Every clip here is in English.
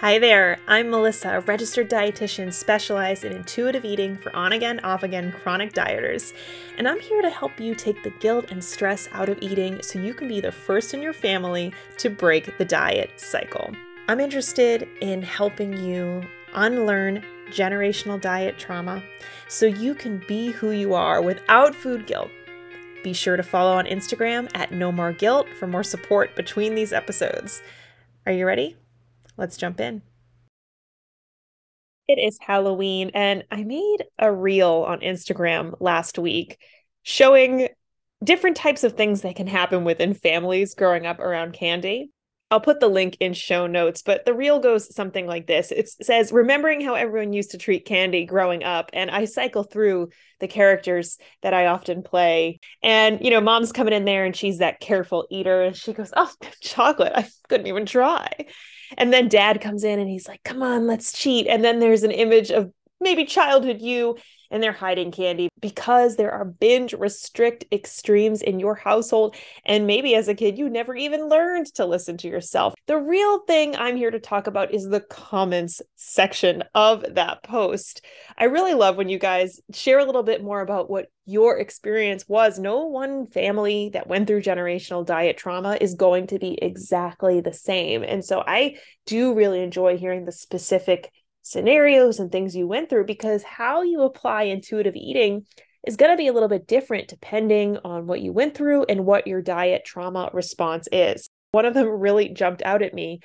Hi there, I'm Melissa, a registered dietitian specialized in intuitive eating for on again, off again chronic dieters. And I'm here to help you take the guilt and stress out of eating so you can be the first in your family to break the diet cycle. I'm interested in helping you unlearn generational diet trauma so you can be who you are without food guilt. Be sure to follow on Instagram at No More Guilt for more support between these episodes. Are you ready? Let's jump in. It is Halloween, and I made a reel on Instagram last week showing different types of things that can happen within families growing up around candy. I'll put the link in show notes, but the reel goes something like this. It says, Remembering how everyone used to treat candy growing up. And I cycle through the characters that I often play. And, you know, mom's coming in there and she's that careful eater. And she goes, Oh, chocolate. I couldn't even try. And then dad comes in and he's like, come on, let's cheat. And then there's an image of maybe childhood you and they're hiding candy because there are binge restrict extremes in your household. And maybe as a kid, you never even learned to listen to yourself. The real thing I'm here to talk about is the comments section of that post. I really love when you guys share a little bit more about what your experience was. No one family that went through generational diet trauma is going to be exactly the same. And so I do really enjoy hearing the specific scenarios and things you went through because how you apply intuitive eating is going to be a little bit different depending on what you went through and what your diet trauma response is. One of them really jumped out at me.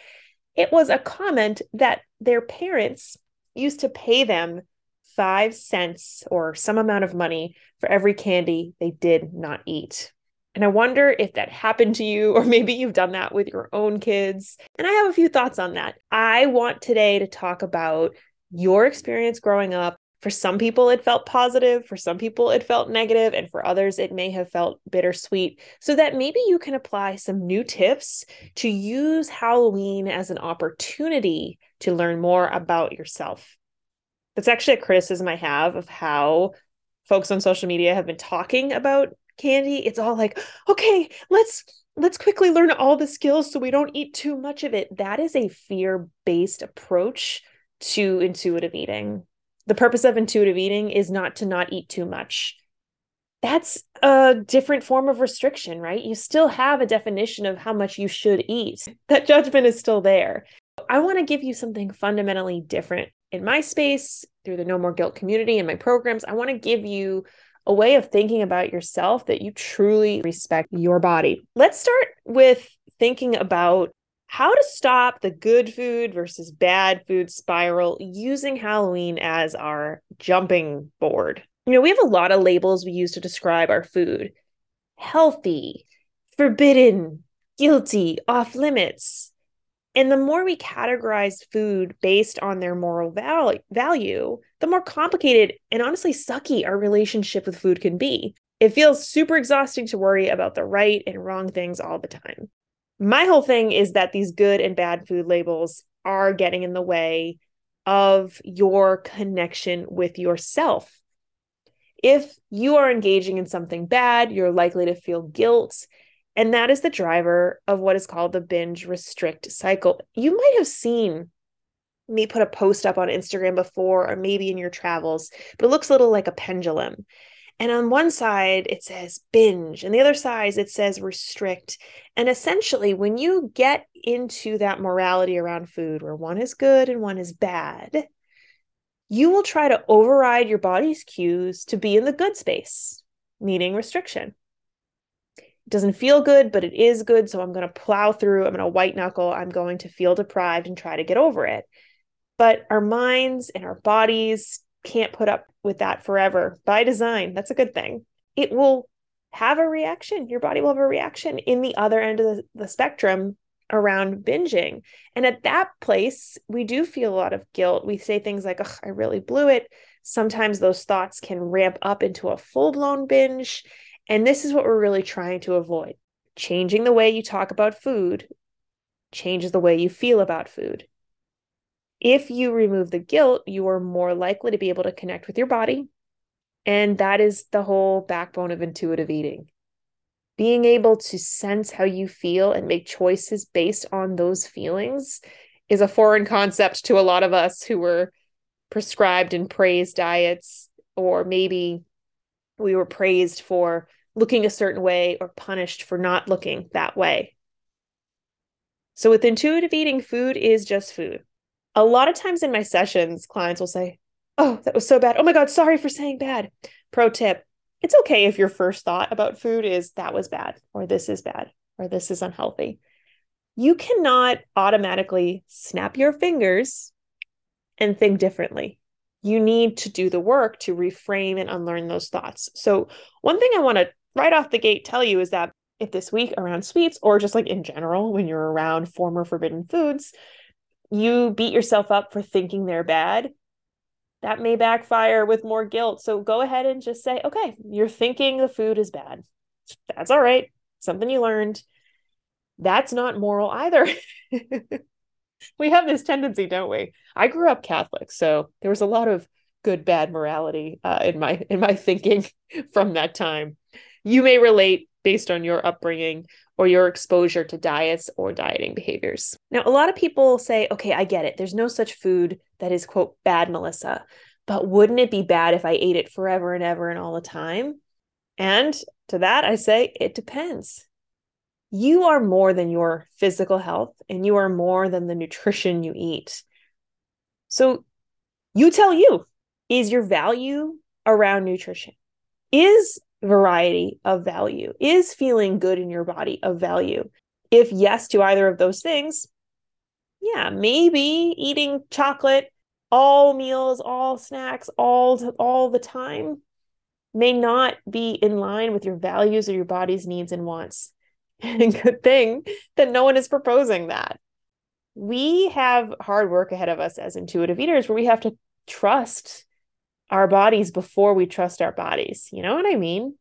It was a comment that their parents used to pay them five cents or some amount of money for every candy they did not eat. And I wonder if that happened to you, or maybe you've done that with your own kids. And I have a few thoughts on that. I want today to talk about your experience growing up. For some people, it felt positive. For some people, it felt negative. And for others, it may have felt bittersweet. So that maybe you can apply some new tips to use Halloween as an opportunity to learn more about yourself. That's actually a criticism I have of how folks on social media have been talking about candy it's all like okay let's let's quickly learn all the skills so we don't eat too much of it. That is a fear-based approach to intuitive eating. The purpose of intuitive eating is not to not eat too much. That's a different form of restriction right? You still have a definition of how much you should eat. That judgment is still there. I want to give you something fundamentally different. In my space through the no more guilt community and my programs i want to give you a way of thinking about yourself that you truly respect your body. Let's start with thinking about how to stop the good food versus bad food spiral using Halloween as our jumping board. You know, we have a lot of labels we use to describe our food healthy, forbidden, guilty, off limits. And the more we categorize food based on their moral val- value, the more complicated and honestly sucky our relationship with food can be. It feels super exhausting to worry about the right and wrong things all the time. My whole thing is that these good and bad food labels are getting in the way of your connection with yourself. If you are engaging in something bad, you're likely to feel guilt and that is the driver of what is called the binge restrict cycle. You might have seen me put a post up on Instagram before, or maybe in your travels, but it looks a little like a pendulum. And on one side, it says binge, and the other side, it says restrict. And essentially, when you get into that morality around food, where one is good and one is bad, you will try to override your body's cues to be in the good space, meaning restriction doesn't feel good, but it is good. So I'm going to plow through. I'm going to white knuckle. I'm going to feel deprived and try to get over it. But our minds and our bodies can't put up with that forever by design. That's a good thing. It will have a reaction. Your body will have a reaction in the other end of the, the spectrum around binging. And at that place, we do feel a lot of guilt. We say things like, I really blew it. Sometimes those thoughts can ramp up into a full blown binge. And this is what we're really trying to avoid. Changing the way you talk about food changes the way you feel about food. If you remove the guilt, you are more likely to be able to connect with your body. And that is the whole backbone of intuitive eating. Being able to sense how you feel and make choices based on those feelings is a foreign concept to a lot of us who were prescribed and praised diets, or maybe we were praised for looking a certain way or punished for not looking that way. So, with intuitive eating, food is just food. A lot of times in my sessions, clients will say, Oh, that was so bad. Oh my God, sorry for saying bad. Pro tip it's okay if your first thought about food is that was bad, or this is bad, or this is unhealthy. You cannot automatically snap your fingers and think differently. You need to do the work to reframe and unlearn those thoughts. So, one thing I want to right off the gate tell you is that if this week around sweets, or just like in general, when you're around former forbidden foods, you beat yourself up for thinking they're bad, that may backfire with more guilt. So go ahead and just say, okay, you're thinking the food is bad. That's all right. Something you learned. That's not moral either. we have this tendency, don't we? I grew up Catholic, so there was a lot of good bad morality uh, in my in my thinking from that time. You may relate based on your upbringing or your exposure to diets or dieting behaviors. Now, a lot of people say, okay, I get it. There's no such food that is, quote, bad, Melissa. But wouldn't it be bad if I ate it forever and ever and all the time? And to that, I say, it depends. You are more than your physical health, and you are more than the nutrition you eat. So, you tell you is your value around nutrition? Is variety of value? Is feeling good in your body of value? If yes to either of those things, yeah, maybe eating chocolate all meals, all snacks, all all the time may not be in line with your values or your body's needs and wants. And good thing that no one is proposing that. We have hard work ahead of us as intuitive eaters where we have to trust our bodies before we trust our bodies. You know what I mean?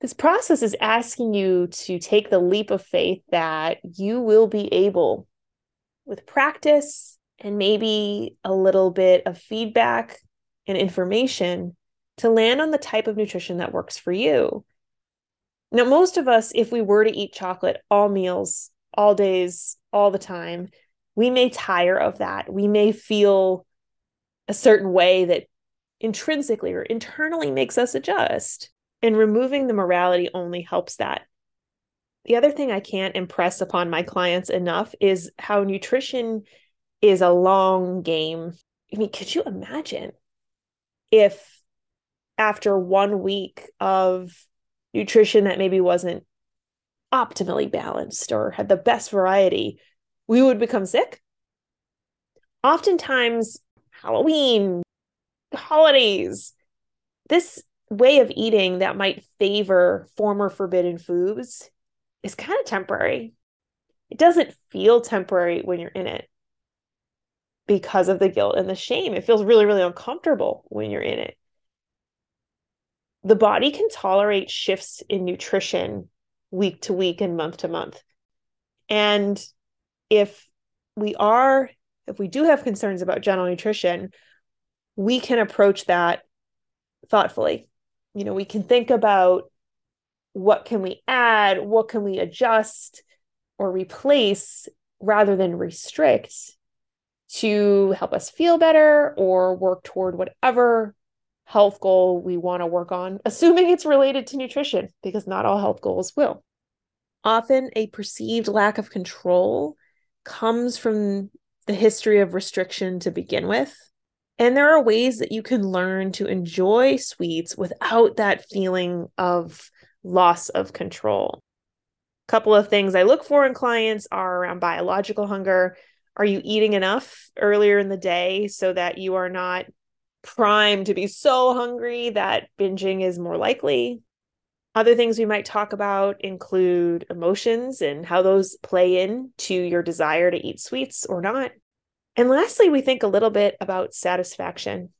This process is asking you to take the leap of faith that you will be able, with practice and maybe a little bit of feedback and information, to land on the type of nutrition that works for you. Now, most of us, if we were to eat chocolate all meals, all days, all the time, we may tire of that. We may feel a certain way that intrinsically or internally makes us adjust. And removing the morality only helps that. The other thing I can't impress upon my clients enough is how nutrition is a long game. I mean, could you imagine if after one week of nutrition that maybe wasn't optimally balanced or had the best variety, we would become sick? Oftentimes, Halloween, holidays, this way of eating that might favor former forbidden foods is kind of temporary. It doesn't feel temporary when you're in it because of the guilt and the shame. It feels really, really uncomfortable when you're in it. The body can tolerate shifts in nutrition week to week and month to month. And if we are, if we do have concerns about general nutrition, we can approach that thoughtfully. You know, we can think about what can we add, what can we adjust or replace rather than restrict to help us feel better or work toward whatever health goal we want to work on, assuming it's related to nutrition, because not all health goals will. Often, a perceived lack of control comes from the history of restriction to begin with. And there are ways that you can learn to enjoy sweets without that feeling of loss of control. A couple of things I look for in clients are around biological hunger, are you eating enough earlier in the day so that you are not primed to be so hungry that binging is more likely? Other things we might talk about include emotions and how those play in to your desire to eat sweets or not. And lastly, we think a little bit about satisfaction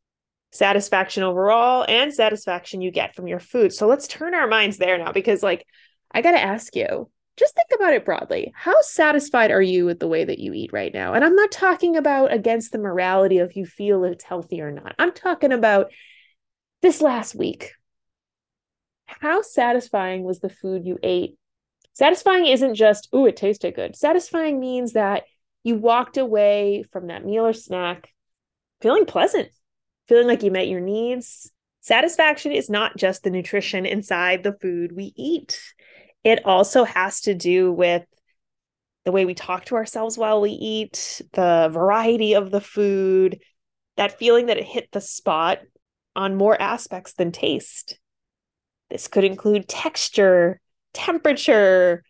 satisfaction overall and satisfaction you get from your food. So let's turn our minds there now because, like, I got to ask you just think about it broadly. How satisfied are you with the way that you eat right now? And I'm not talking about against the morality of you feel it's healthy or not. I'm talking about this last week. How satisfying was the food you ate? Satisfying isn't just, ooh, it tasted good. Satisfying means that you walked away from that meal or snack feeling pleasant, feeling like you met your needs. Satisfaction is not just the nutrition inside the food we eat, it also has to do with the way we talk to ourselves while we eat, the variety of the food, that feeling that it hit the spot on more aspects than taste. This could include texture, temperature,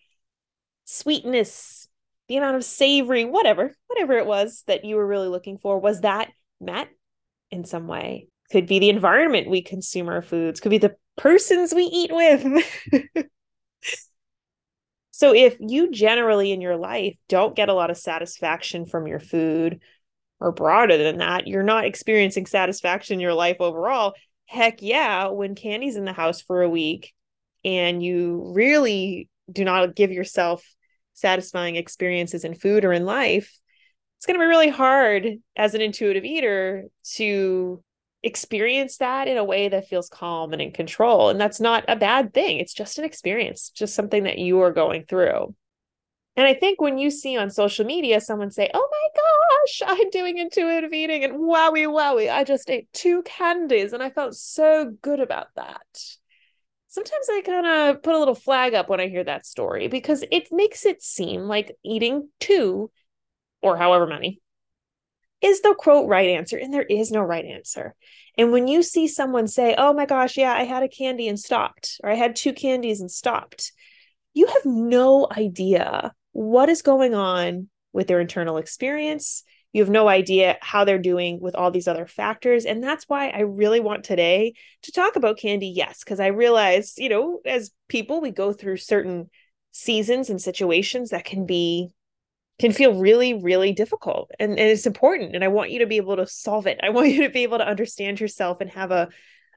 sweetness, the amount of savory, whatever, whatever it was that you were really looking for. Was that met in some way? Could be the environment we consume our foods, could be the persons we eat with. so, if you generally in your life don't get a lot of satisfaction from your food, or broader than that, you're not experiencing satisfaction in your life overall. Heck yeah, when candy's in the house for a week and you really do not give yourself satisfying experiences in food or in life, it's going to be really hard as an intuitive eater to experience that in a way that feels calm and in control. And that's not a bad thing. It's just an experience, just something that you are going through. And I think when you see on social media someone say, Oh my gosh, I'm doing intuitive eating and wowie wowie, I just ate two candies and I felt so good about that. Sometimes I kind of put a little flag up when I hear that story because it makes it seem like eating two or however many is the quote right answer. And there is no right answer. And when you see someone say, Oh my gosh, yeah, I had a candy and stopped, or I had two candies and stopped, you have no idea what is going on with their internal experience. You have no idea how they're doing with all these other factors. And that's why I really want today to talk about candy. Yes, because I realize, you know, as people, we go through certain seasons and situations that can be can feel really really difficult and, and it's important and i want you to be able to solve it i want you to be able to understand yourself and have a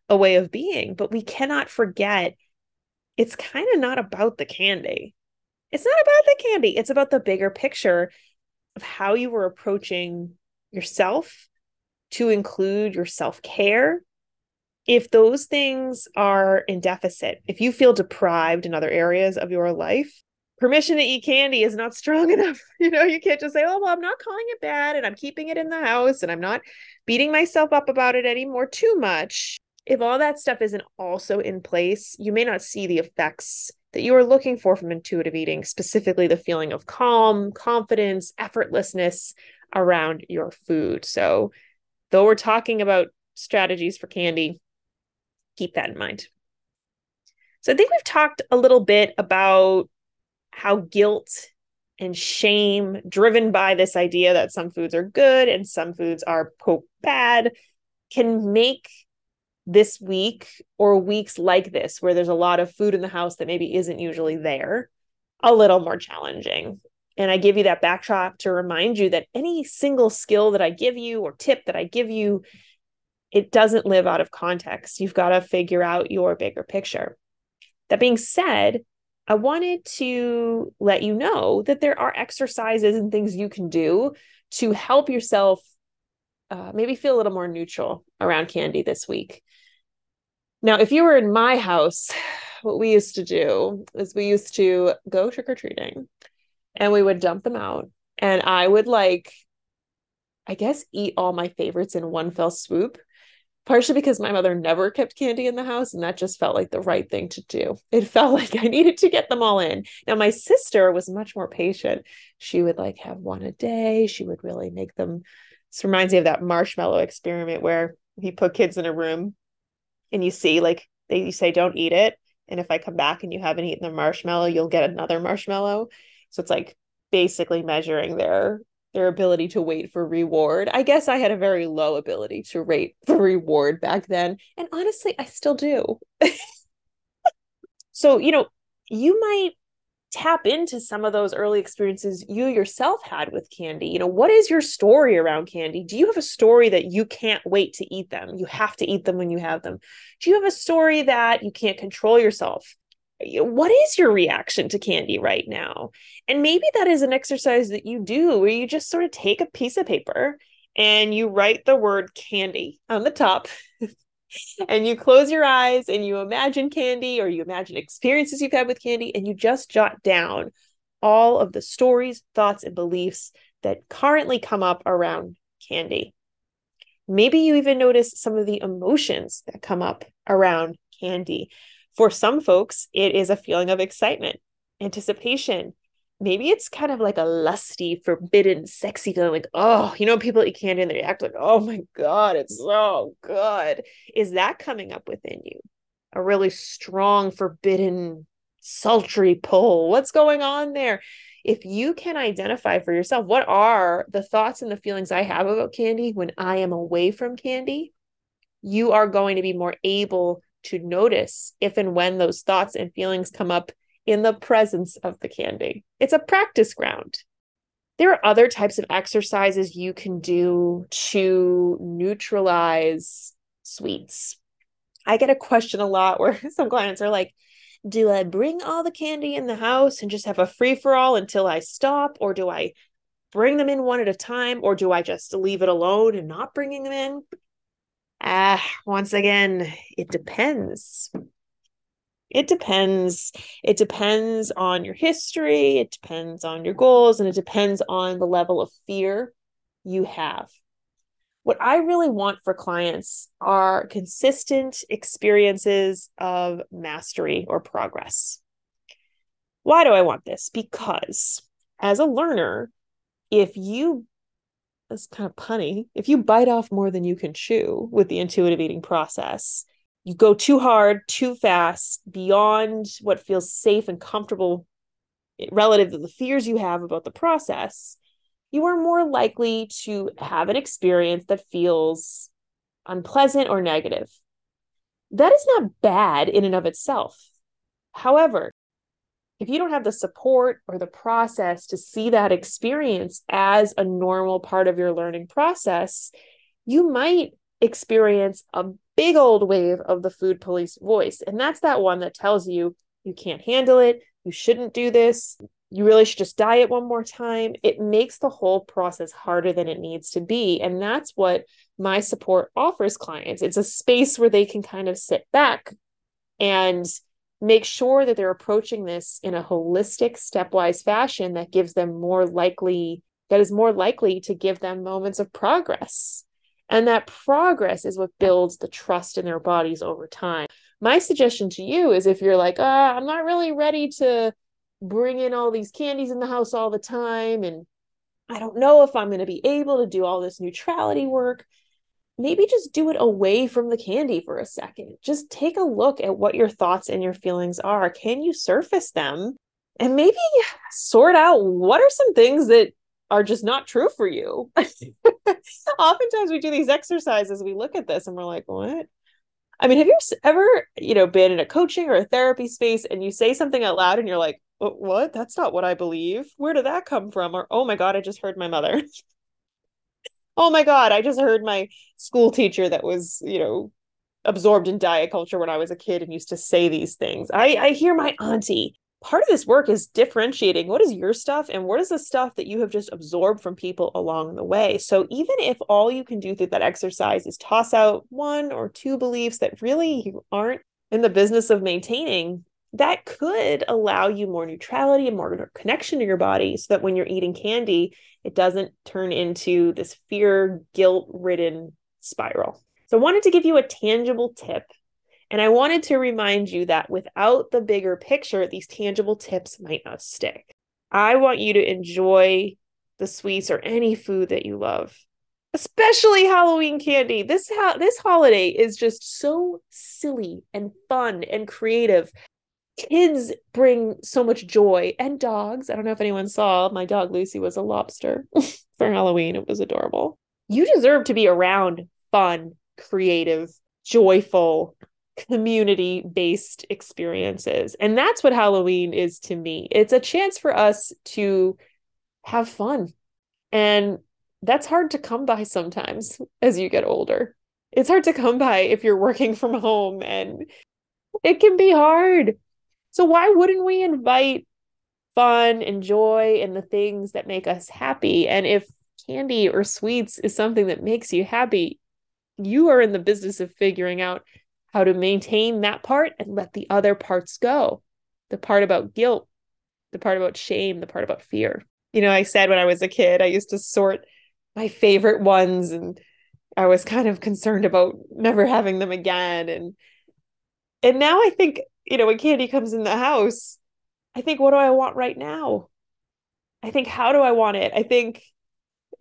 a way of being but we cannot forget it's kind of not about the candy it's not about the candy, it's about the bigger picture of how you were approaching yourself to include your self care. If those things are in deficit, if you feel deprived in other areas of your life, permission to eat candy is not strong enough. You know, you can't just say, oh, well, I'm not calling it bad and I'm keeping it in the house and I'm not beating myself up about it anymore too much. If all that stuff isn't also in place, you may not see the effects that you are looking for from intuitive eating, specifically the feeling of calm, confidence, effortlessness around your food. So, though we're talking about strategies for candy, keep that in mind. So, I think we've talked a little bit about how guilt and shame, driven by this idea that some foods are good and some foods are quote bad, can make this week or weeks like this, where there's a lot of food in the house that maybe isn't usually there, a little more challenging. And I give you that backdrop to remind you that any single skill that I give you or tip that I give you, it doesn't live out of context. You've got to figure out your bigger picture. That being said, I wanted to let you know that there are exercises and things you can do to help yourself uh, maybe feel a little more neutral around candy this week. Now, if you were in my house, what we used to do is we used to go trick or treating and we would dump them out. And I would like, I guess, eat all my favorites in one fell swoop, partially because my mother never kept candy in the house. And that just felt like the right thing to do. It felt like I needed to get them all in. Now, my sister was much more patient. She would like have one a day. She would really make them. This reminds me of that marshmallow experiment where you put kids in a room and you see like they you say don't eat it and if i come back and you haven't eaten the marshmallow you'll get another marshmallow so it's like basically measuring their their ability to wait for reward i guess i had a very low ability to rate for reward back then and honestly i still do so you know you might tap into some of those early experiences you yourself had with candy. You know, what is your story around candy? Do you have a story that you can't wait to eat them? You have to eat them when you have them. Do you have a story that you can't control yourself? What is your reaction to candy right now? And maybe that is an exercise that you do where you just sort of take a piece of paper and you write the word candy on the top and you close your eyes and you imagine candy or you imagine experiences you've had with candy and you just jot down all of the stories, thoughts, and beliefs that currently come up around candy. Maybe you even notice some of the emotions that come up around candy. For some folks, it is a feeling of excitement, anticipation. Maybe it's kind of like a lusty, forbidden, sexy feeling like, oh, you know, people eat candy and they act like, oh my God, it's so good. Is that coming up within you? A really strong, forbidden, sultry pull. What's going on there? If you can identify for yourself what are the thoughts and the feelings I have about candy when I am away from candy, you are going to be more able to notice if and when those thoughts and feelings come up in the presence of the candy. It's a practice ground. There are other types of exercises you can do to neutralize sweets. I get a question a lot where some clients are like, do I bring all the candy in the house and just have a free for all until I stop? Or do I bring them in one at a time? Or do I just leave it alone and not bringing them in? Ah, once again, it depends. It depends. It depends on your history, it depends on your goals, and it depends on the level of fear you have. What I really want for clients are consistent experiences of mastery or progress. Why do I want this? Because as a learner, if you it's kind of punny. If you bite off more than you can chew with the intuitive eating process, you go too hard, too fast, beyond what feels safe and comfortable eh, relative to the fears you have about the process, you are more likely to have an experience that feels unpleasant or negative. That is not bad in and of itself. However, if you don't have the support or the process to see that experience as a normal part of your learning process, you might experience a big old wave of the food police voice. And that's that one that tells you you can't handle it, you shouldn't do this, you really should just diet one more time. It makes the whole process harder than it needs to be. And that's what my support offers clients. It's a space where they can kind of sit back and make sure that they're approaching this in a holistic, stepwise fashion that gives them more likely, that is more likely to give them moments of progress. And that progress is what builds the trust in their bodies over time. My suggestion to you is if you're like, ah, I'm not really ready to bring in all these candies in the house all the time, and I don't know if I'm going to be able to do all this neutrality work maybe just do it away from the candy for a second. Just take a look at what your thoughts and your feelings are. Can you surface them? And maybe sort out what are some things that are just not true for you. Oftentimes we do these exercises, we look at this and we're like, what? I mean, have you ever, you know, been in a coaching or a therapy space and you say something out loud and you're like, what? That's not what I believe. Where did that come from? Or, oh my God, I just heard my mother. oh my god i just heard my school teacher that was you know absorbed in diet culture when i was a kid and used to say these things. I i hear my auntie part of this work is differentiating. What is your stuff and what is the stuff that you have just absorbed from people along the way? So even if all you can do through that exercise is toss out one or two beliefs that really you aren't in the business of maintaining that could allow you more neutrality and more connection to your body so that when you're eating candy, it doesn't turn into this fear, guilt ridden spiral. So, I wanted to give you a tangible tip. And I wanted to remind you that without the bigger picture, these tangible tips might not stick. I want you to enjoy the sweets or any food that you love, especially Halloween candy. This ha- this holiday is just so silly and fun and creative kids bring so much joy and dogs. I don't know if anyone saw my dog Lucy was a lobster for Halloween. It was adorable. You deserve to be around fun, creative, joyful, community based experiences. And that's what Halloween is to me. It's a chance for us to have fun. And that's hard to come by sometimes as you get older. It's hard to come by if you're working from home and it can be hard. So why wouldn't we invite fun and joy and the things that make us happy? And if candy or sweets is something that makes you happy, you are in the business of figuring out how to maintain that part and let the other parts go. The part about guilt, the part about shame, the part about fear. You know, I said when I was a kid, I used to sort my favorite ones and I was kind of concerned about never having them again and and now I think, you know, when candy comes in the house, I think what do I want right now? I think how do I want it? I think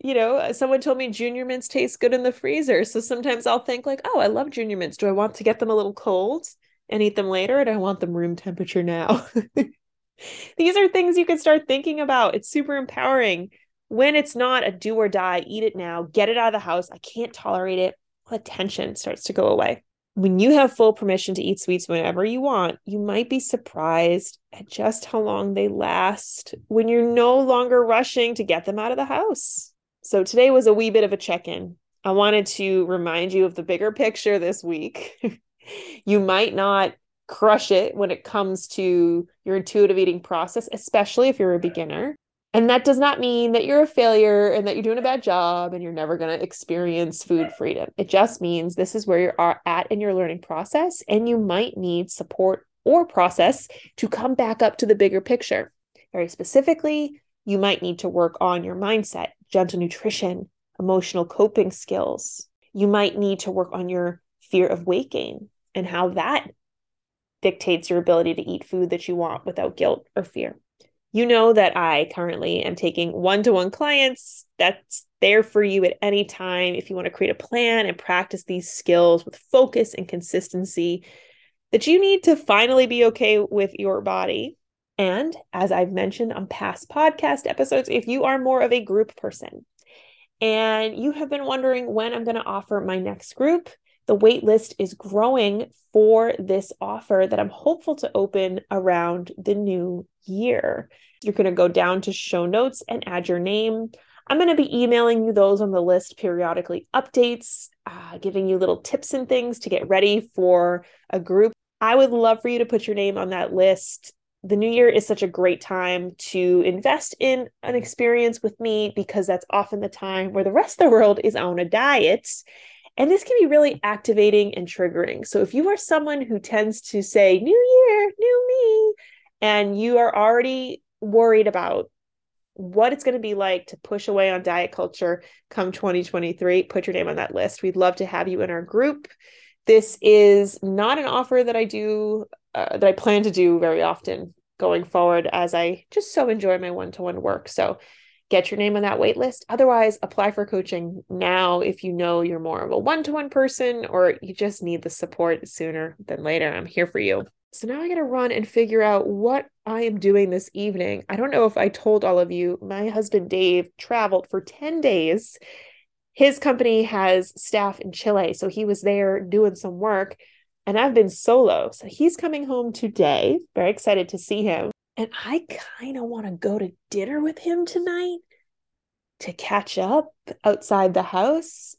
you know, uh, someone told me junior mints taste good in the freezer. So sometimes I'll think like, oh, I love junior mints. Do I want to get them a little cold and eat them later? Or do I want them room temperature now? These are things you can start thinking about. It's super empowering. When it's not a do or die, eat it now, get it out of the house. I can't tolerate it. The tension starts to go away. When you have full permission to eat sweets whenever you want, you might be surprised at just how long they last when you're no longer rushing to get them out of the house. So today was a wee bit of a check in. I wanted to remind you of the bigger picture this week. you might not crush it when it comes to your intuitive eating process, especially if you're a beginner. And that does not mean that you're a failure and that you're doing a bad job and you're never going to experience food freedom. It just means this is where you're at in your learning process and you might need support or process to come back up to the bigger picture. Very specifically, you might need to work on your mindset, gentle nutrition, emotional coping skills. You might need to work on your fear of weight gain and how that dictates your ability to eat food that you want without guilt or fear. You know that I currently am taking one to one clients. That's there for you at any time if you want to create a plan and practice these skills with focus and consistency that you need to finally be okay with your body. And as I've mentioned on past podcast episodes, if you are more of a group person and you have been wondering when I'm going to offer my next group, the wait list is growing for this offer that I'm hopeful to open around the new year. You're going to go down to show notes and add your name. I'm going to be emailing you those on the list periodically updates, uh, giving you little tips and things to get ready for a group. I would love for you to put your name on that list. The new year is such a great time to invest in an experience with me because that's often the time where the rest of the world is on a diet and this can be really activating and triggering. So if you are someone who tends to say, New Year, new me, and you are already worried about what it's going to be like to push away on diet culture come 2023, put your name on that list. We'd love to have you in our group. This is not an offer that I do, uh, that I plan to do very often going forward, as I just so enjoy my one to one work. So get your name on that wait list. Otherwise, apply for coaching now if you know you're more of a one to one person or you just need the support sooner than later. I'm here for you. So now I got to run and figure out what I am doing this evening. I don't know if I told all of you, my husband Dave traveled for 10 days. His company has staff in Chile, so he was there doing some work. And I've been solo. So he's coming home today. Very excited to see him. And I kind of want to go to dinner with him tonight to catch up outside the house.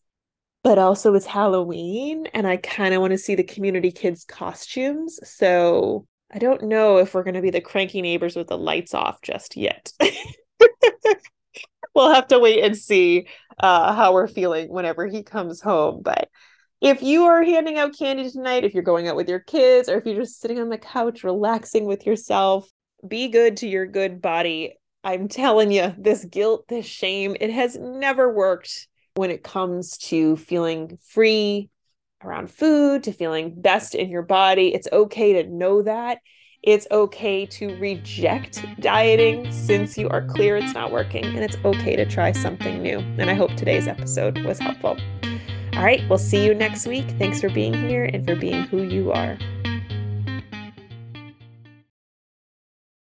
But also, it's Halloween, and I kind of want to see the community kids' costumes. So I don't know if we're going to be the cranky neighbors with the lights off just yet. we'll have to wait and see uh, how we're feeling whenever he comes home. But if you are handing out candy tonight, if you're going out with your kids, or if you're just sitting on the couch relaxing with yourself, be good to your good body. I'm telling you, this guilt, this shame, it has never worked when it comes to feeling free around food, to feeling best in your body. It's okay to know that. It's okay to reject dieting since you are clear it's not working, and it's okay to try something new. And I hope today's episode was helpful. All right, we'll see you next week. Thanks for being here and for being who you are.